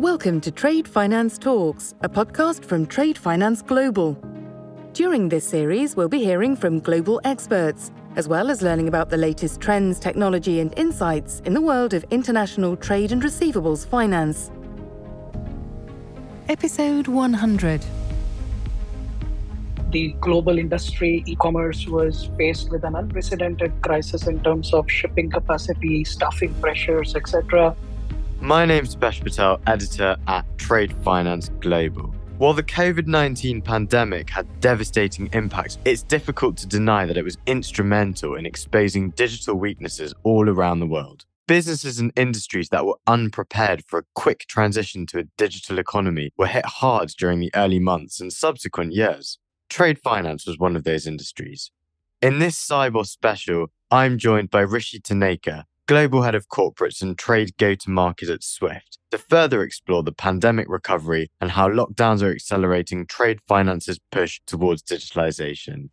Welcome to Trade Finance Talks, a podcast from Trade Finance Global. During this series, we'll be hearing from global experts, as well as learning about the latest trends, technology, and insights in the world of international trade and receivables finance. Episode 100 the global industry, e-commerce was faced with an unprecedented crisis in terms of shipping capacity, staffing pressures, etc. My name's Besh Patel, editor at Trade Finance Global. While the COVID 19 pandemic had devastating impacts, it's difficult to deny that it was instrumental in exposing digital weaknesses all around the world. Businesses and industries that were unprepared for a quick transition to a digital economy were hit hard during the early months and subsequent years. Trade finance was one of those industries. In this Sibos special, I'm joined by Rishi Taneja, Global Head of Corporates and Trade Go to Market at Swift, to further explore the pandemic recovery and how lockdowns are accelerating trade finance's push towards digitalization.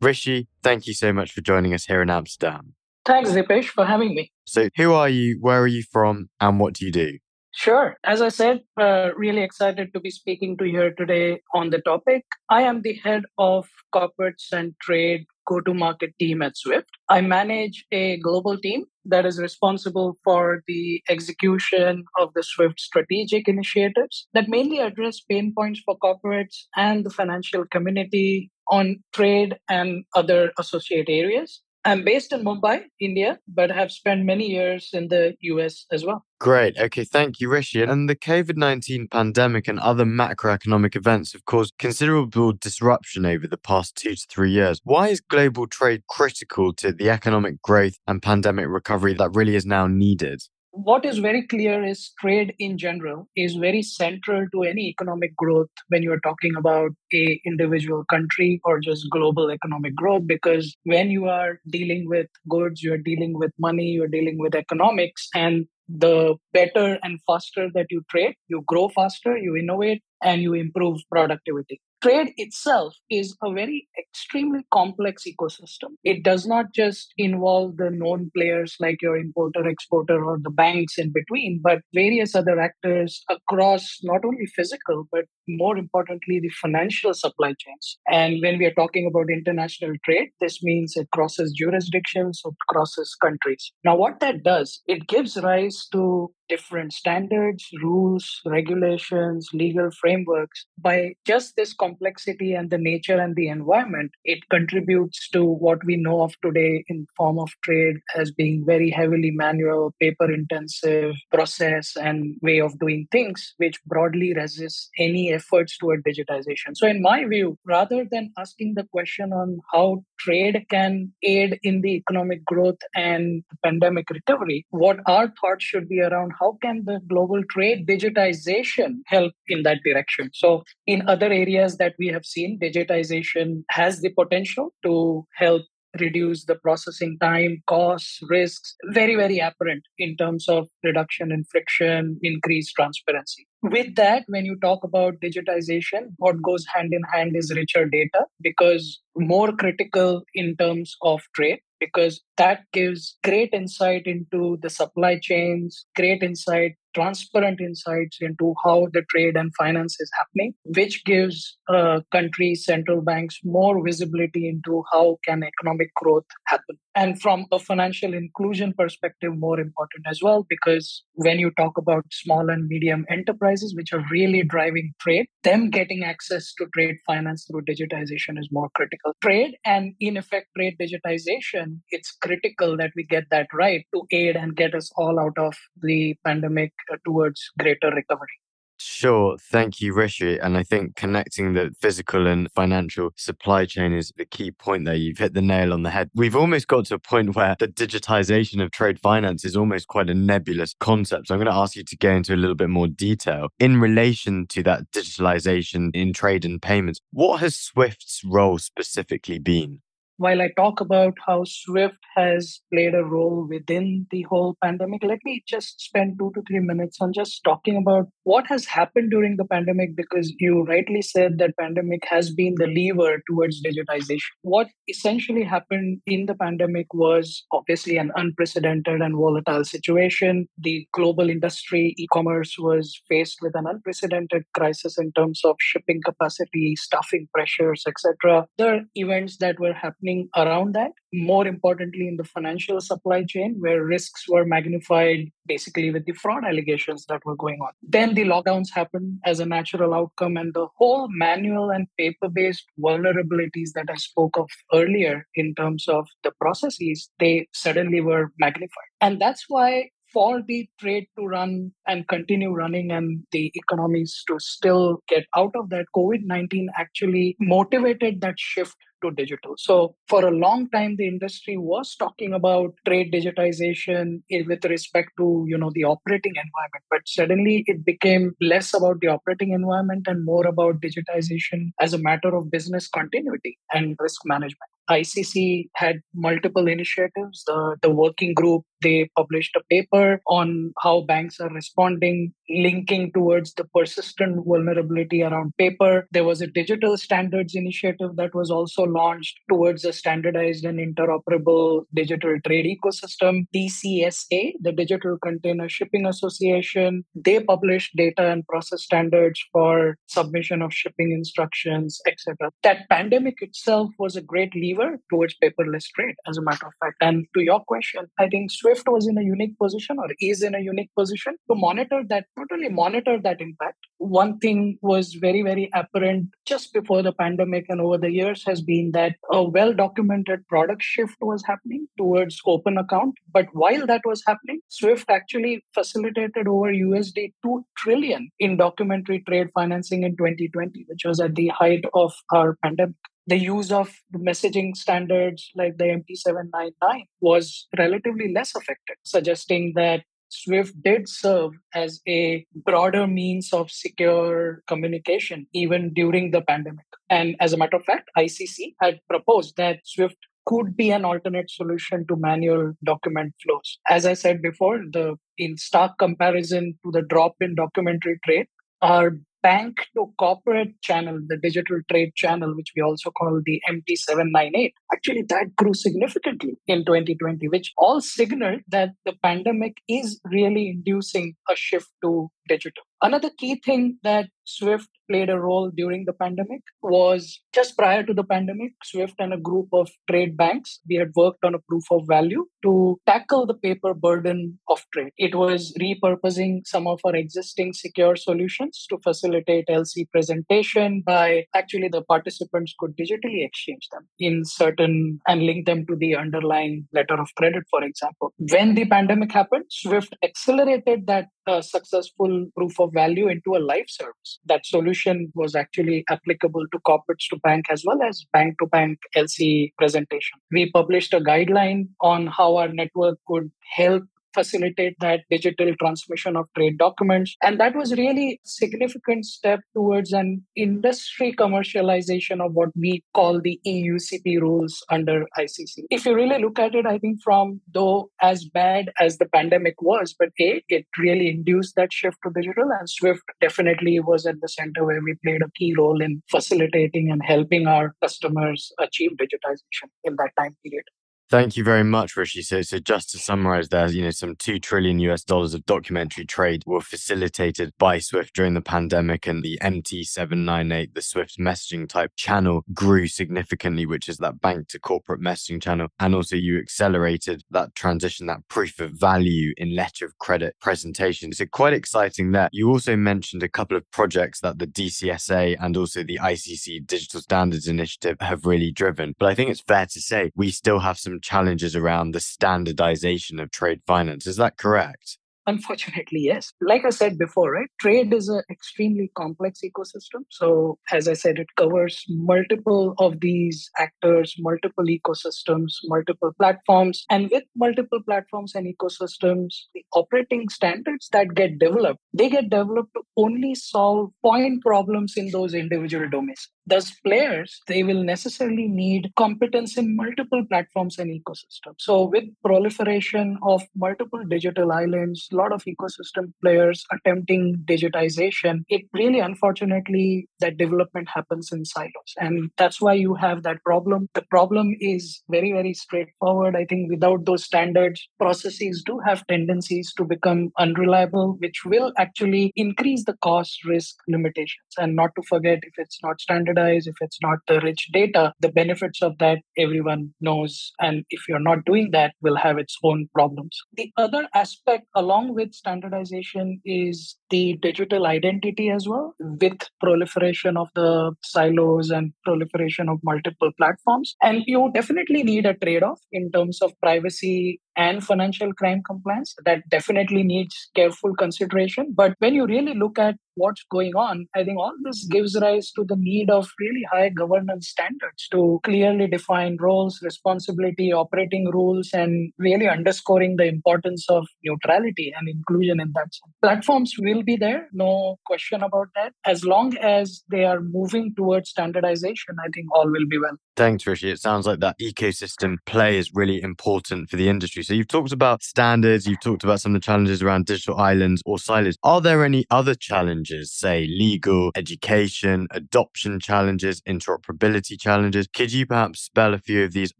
Rishi, thank you so much for joining us here in Amsterdam. Thanks, Deepesh, for having me. So, who are you, where are you from, and what do you do? Sure. As I said, uh, really excited to be speaking to you here today on the topic. I am the head of corporates and trade go to market team at Swift. I manage a global team that is responsible for the execution of the Swift strategic initiatives that mainly address pain points for corporates and the financial community on trade and other associate areas. I'm based in Mumbai, India, but have spent many years in the US as well. Great. Okay. Thank you, Rishi. And the COVID 19 pandemic and other macroeconomic events have caused considerable disruption over the past two to three years. Why is global trade critical to the economic growth and pandemic recovery that really is now needed? What is very clear is trade in general is very central to any economic growth when you're talking about a individual country or just global economic growth because when you are dealing with goods you're dealing with money you're dealing with economics and the better and faster that you trade you grow faster you innovate and you improve productivity trade itself is a very extremely complex ecosystem. It does not just involve the known players like your importer, exporter, or the banks in between, but various other actors across not only physical, but more importantly, the financial supply chains. And when we are talking about international trade, this means it crosses jurisdictions, it crosses countries. Now, what that does, it gives rise to different standards, rules, regulations, legal frameworks. By just this complexity and the nature and the environment, it contributes to what we know of today in form of trade as being very heavily manual, paper intensive process and way of doing things, which broadly resists any efforts toward digitization. So, in my view, rather than asking the question on how trade can aid in the economic growth and pandemic recovery, what our thoughts should be around how can the global trade digitization help in that direction? So, in other areas that we have seen, digitization has the potential to help reduce the processing time, costs, risks, very, very apparent in terms of reduction in friction, increased transparency. With that, when you talk about digitization, what goes hand in hand is richer data because more critical in terms of trade because that gives great insight into the supply chains, great insight transparent insights into how the trade and finance is happening which gives uh, countries central banks more visibility into how can economic growth happen and from a financial inclusion perspective more important as well because when you talk about small and medium enterprises which are really driving trade them getting access to trade finance through digitization is more critical trade and in effect trade digitization it's critical that we get that right to aid and get us all out of the pandemic towards greater recovery. Sure. Thank you, Rishi. And I think connecting the physical and financial supply chain is the key point there. You've hit the nail on the head. We've almost got to a point where the digitization of trade finance is almost quite a nebulous concept. So I'm going to ask you to go into a little bit more detail in relation to that digitalization in trade and payments. What has Swift's role specifically been? While I talk about how Swift has played a role within the whole pandemic, let me just spend two to three minutes on just talking about what has happened during the pandemic because you rightly said that pandemic has been the lever towards digitization. What essentially happened in the pandemic was obviously an unprecedented and volatile situation. The global industry, e-commerce was faced with an unprecedented crisis in terms of shipping capacity, staffing pressures, etc. There are events that were happening around that. More importantly, in the financial supply chain, where risks were magnified basically with the fraud allegations that were going on. Then the lockdowns happened as a natural outcome, and the whole manual and paper based vulnerabilities that I spoke of earlier in terms of the processes, they suddenly were magnified. And that's why for the trade to run and continue running and the economies to still get out of that, COVID 19 actually motivated that shift to digital. So for a long time, the industry was talking about trade digitization with respect to you know the operating environment, but suddenly it became less about the operating environment and more about digitization as a matter of business continuity and risk management. ICC had multiple initiatives. The, the working group, they published a paper on how banks are responding, linking towards the persistent vulnerability around paper. There was a digital standards initiative that was also launched towards a standardized and interoperable digital trade ecosystem. DCSA, the Digital Container Shipping Association, they published data and process standards for submission of shipping instructions, etc. That pandemic itself was a great lever towards paperless trade, as a matter of fact. And to your question, I think Swift was in a unique position or is in a unique position to monitor that, not only monitor that impact. One thing was very, very apparent just before the pandemic and over the years has been that a well documented product shift was happening towards open account. But while that was happening, Swift actually facilitated over USD 2 trillion in documentary trade financing in 2020, which was at the height of our pandemic the use of the messaging standards like the MT799 was relatively less affected, suggesting that Swift did serve as a broader means of secure communication even during the pandemic. And as a matter of fact, ICC had proposed that Swift could be an alternate solution to manual document flows. As I said before, the in stark comparison to the drop in documentary trade, our bank to corporate channel, the digital trade channel, which we also call the MT798, actually that grew significantly in 2020, which all signaled that the pandemic is really inducing a shift to digital. Another key thing that Swift played a role during the pandemic was just prior to the pandemic, Swift and a group of trade banks, we had worked on a proof of value to tackle the paper burden of trade. It was repurposing some of our existing secure solutions to facilitate LC presentation by actually the participants could digitally exchange them in certain and link them to the underlying letter of credit, for example. When the pandemic happened, Swift accelerated that uh, successful proof of value into a life service. That solution was actually applicable to corporates to bank as well as bank to bank LC presentation. We published a guideline on how our network could help facilitate that digital transmission of trade documents. And that was really significant step towards an industry commercialization of what we call the EUCP rules under ICC. If you really look at it, I think from though as bad as the pandemic was, but A, it really induced that shift to digital and Swift definitely was at the center where we played a key role in facilitating and helping our customers achieve digitization in that time period. Thank you very much, Rishi. So, so just to summarize there, you know, some two trillion US dollars of documentary trade were facilitated by Swift during the pandemic and the MT798, the Swift messaging type channel grew significantly, which is that bank to corporate messaging channel. And also you accelerated that transition, that proof of value in letter of credit presentation. So quite exciting there. You also mentioned a couple of projects that the DCSA and also the ICC Digital Standards Initiative have really driven. But I think it's fair to say we still have some challenges around the standardization of trade finance. Is that correct? Unfortunately, yes. Like I said before, right? Trade is an extremely complex ecosystem. So, as I said, it covers multiple of these actors, multiple ecosystems, multiple platforms. And with multiple platforms and ecosystems, the operating standards that get developed, they get developed to only solve point problems in those individual domains. Those players, they will necessarily need competence in multiple platforms and ecosystems. So with proliferation of multiple digital islands, a lot of ecosystem players attempting digitization, it really unfortunately that development happens in silos. And that's why you have that problem. The problem is very, very straightforward. I think without those standards, processes do have tendencies to become unreliable, which will actually increase the cost risk limitations. And not to forget, if it's not standardized, if it's not the rich data, the benefits of that everyone knows. And if you're not doing that, will have its own problems. The other aspect, along with standardization, is the digital identity as well, with proliferation of the silos and proliferation of multiple platforms. And you definitely need a trade off in terms of privacy and financial crime compliance. That definitely needs careful consideration. But when you really look at what's going on, I think all this gives rise to the need of really high governance standards to clearly define roles, responsibility, operating rules, and really underscoring the importance of neutrality and inclusion in that. Sense. Platforms will be there, no question about that. As long as they are moving towards standardization, I think all will be well. Thanks, Rishi. It sounds like that ecosystem play is really important for the industry. So you've talked about standards, you've talked about some of the challenges around digital islands or silos. Are there any other challenges, say legal, education, adoption challenges, interoperability challenges? Could you perhaps spell a few of these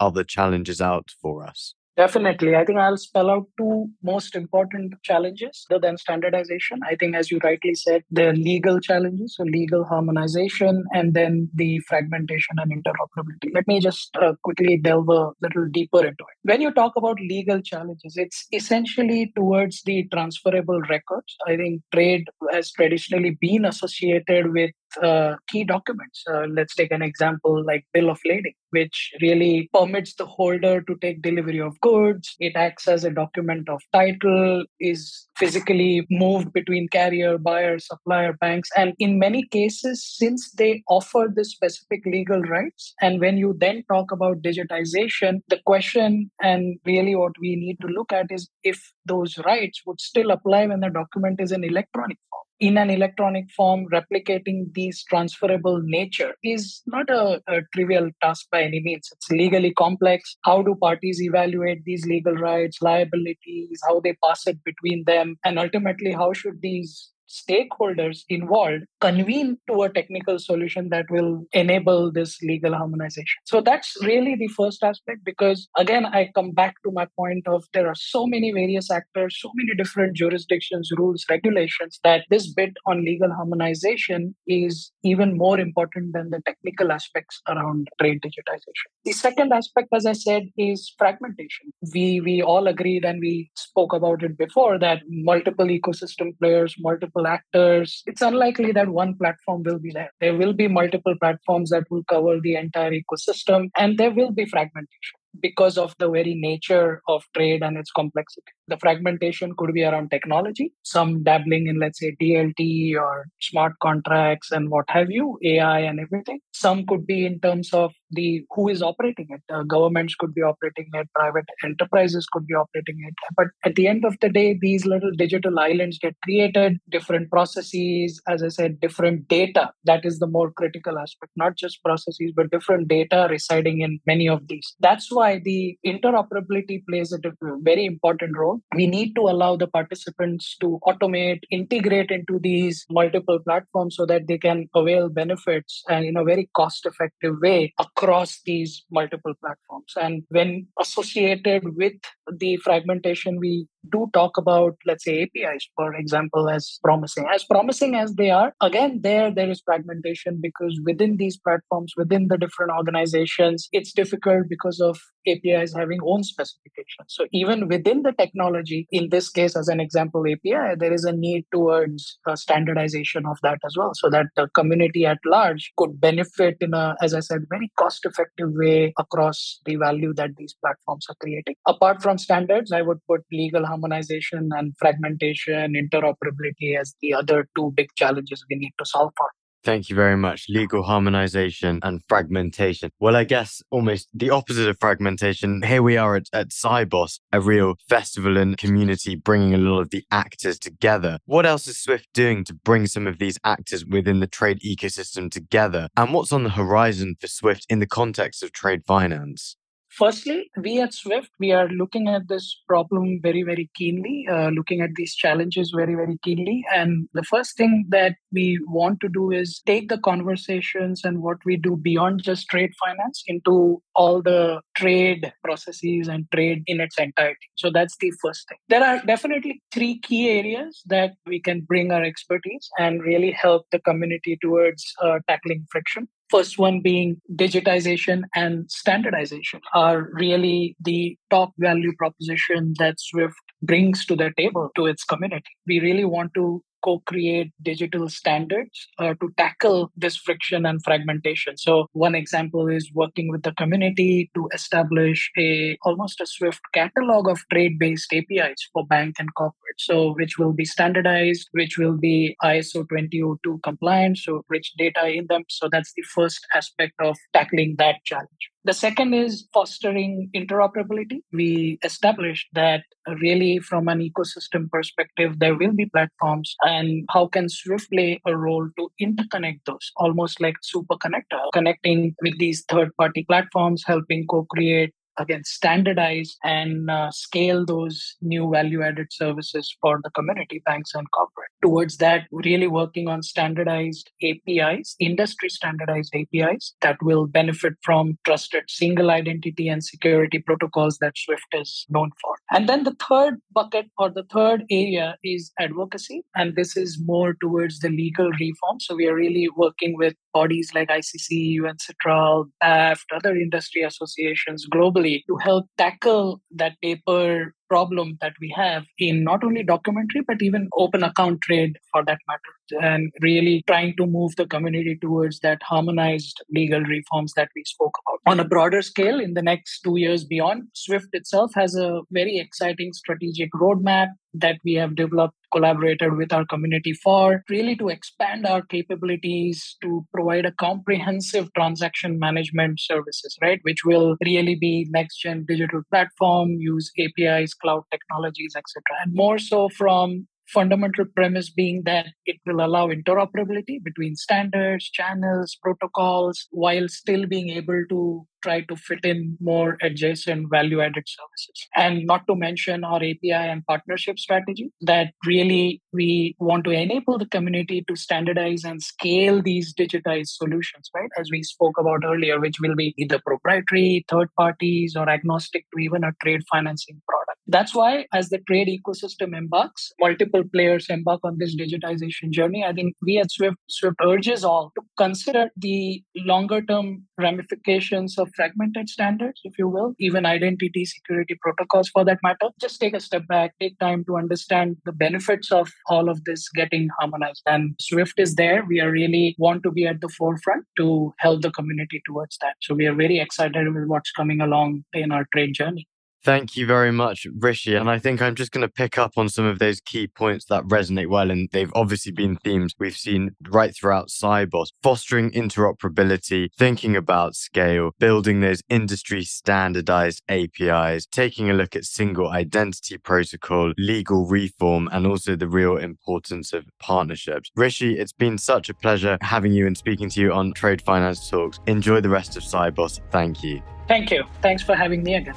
other challenges out for us? Definitely. I think I'll spell out two most important challenges other than standardization. I think, as you rightly said, the legal challenges, so legal harmonization, and then the fragmentation and interoperability. Let me just uh, quickly delve a little deeper into it. When you talk about legal challenges, it's essentially towards the transferable records. I think trade has traditionally been associated with uh, key documents. Uh, let's take an example like bill of lading, which really permits the holder to take delivery of goods. It acts as a document of title, is physically moved between carrier, buyer, supplier, banks. And in many cases, since they offer the specific legal rights, and when you then talk about digitization, the question and really what we need to look at is if those rights would still apply when the document is in electronic form in an electronic form, replicating these transferable nature is not a, a, trivial task by any means. It's legally complex. How do parties evaluate these legal rights, liabilities, how they pass it between them, and ultimately, how should these stakeholders involved convene to a technical solution that will enable this legal harmonization. So that's really the first aspect because, again, I come back to my point of there are so many various actors, so many different jurisdictions, rules, regulations that this bit on legal harmonization is even more important than the technical aspects around trade digitization. The second aspect, as I said, is fragmentation. We we all agreed and we spoke about it before that multiple ecosystem players, multiple multiple actors, it's unlikely that one platform will be there. There will be multiple platforms that will cover the entire ecosystem, and there will be fragmentation because of the very nature of trade and its complexity. The fragmentation could be around technology, some dabbling in, let's say, DLT or smart contracts and what have you, AI and everything. Some could be in terms of the who is operating it. Uh, governments could be operating it, private enterprises could be operating it. But at the end of the day, these little digital islands get created, different processes, as I said, different data. That is the more critical aspect, not just processes, but different data residing in many of these. That's why the interoperability plays a very important role. We need to allow the participants to automate, integrate into these multiple platforms so that they can avail benefits and in a very cost effective way across these multiple platforms. And when associated with the fragmentation, we do talk about, let's say, APIs, for example, as promising. As promising as they are, again, there there is fragmentation because within these platforms, within the different organizations, it's difficult because of APIs having own specifications. So even within the technology, in this case, as an example, API, there is a need towards standardization of that as well, so that the community at large could benefit in a, as I said, very cost-effective way across the value that these platforms are creating. Apart from standards, I would put legal harmonization and fragmentation, interoperability as the other two big challenges we need to solve for. Thank you very much. Legal harmonization and fragmentation. Well, I guess almost the opposite of fragmentation. Here we are at, at Sibos, a real festival and community bringing a lot of the actors together. What else is Swift doing to bring some of these actors within the trade ecosystem together? And what's on the horizon for Swift in the context of trade finance? Firstly, we at Swift, we are looking at this problem very, very keenly, uh, looking at these challenges very, very keenly. And the first thing that we want to do is take the conversations and what we do beyond just trade finance into all the trade processes and trade in its entirety. So that's the first thing. There are definitely three key areas that we can bring our expertise and really help the community towards uh, tackling friction. First one being digitization and standardization are really the top value proposition that Swift brings to the table to its community. We really want to co-create digital standards uh, to tackle this friction and fragmentation. So one example is working with the community to establish a almost a swift catalog of trade based apis for bank and corporate. So which will be standardized which will be ISO 20022 compliant so rich data in them. So that's the first aspect of tackling that challenge the second is fostering interoperability. We established that really from an ecosystem perspective, there will be platforms and how can Swift play a role to interconnect those, almost like super connector, connecting with these third party platforms, helping co-create again standardize and uh, scale those new value added services for the community banks and corporate. Towards that really working on standardized apis industry standardized apis that will benefit from trusted single identity and security protocols that swift is known for. And then the third bucket or the third area is advocacy and this is more towards the legal reform. So we are really working with bodies like icc UNCITRAL, BAFT, other industry associations globally to help tackle that paper problem that we have in not only documentary but even open account trade for that matter and really trying to move the community towards that harmonized legal reforms that we spoke about. On a broader scale in the next 2 years beyond swift itself has a very exciting strategic roadmap that we have developed collaborated with our community for really to expand our capabilities to provide a comprehensive transaction management services right which will really be next gen digital platform use apis cloud technologies, etc. And more so from fundamental premise being that it will allow interoperability between standards, channels, protocols, while still being able to try to fit in more adjacent value added services. And not to mention our API and partnership strategy that really we want to enable the community to standardize and scale these digitized solutions, right? As we spoke about earlier, which will be either proprietary, third parties, or agnostic to even a trade financing product. That's why, as the trade ecosystem embarks, multiple players embark on this digitization journey. I think we at Swift, Swift urges all to consider the longer term ramifications of fragmented standards, if you will, even identity security protocols for that matter. Just take a step back, take time to understand the benefits of all of this getting harmonized. And Swift is there. We are really want to be at the forefront to help the community towards that. So we are very excited with what's coming along in our trade journey. Thank you very much, Rishi. And I think I'm just going to pick up on some of those key points that resonate well. And they've obviously been themes we've seen right throughout Sibos fostering interoperability, thinking about scale, building those industry standardized APIs, taking a look at single identity protocol, legal reform, and also the real importance of partnerships. Rishi, it's been such a pleasure having you and speaking to you on Trade Finance Talks. Enjoy the rest of Sibos. Thank you. Thank you. Thanks for having me again.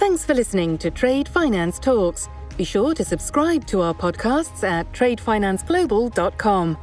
Thanks for listening to Trade Finance Talks. Be sure to subscribe to our podcasts at tradefinanceglobal.com.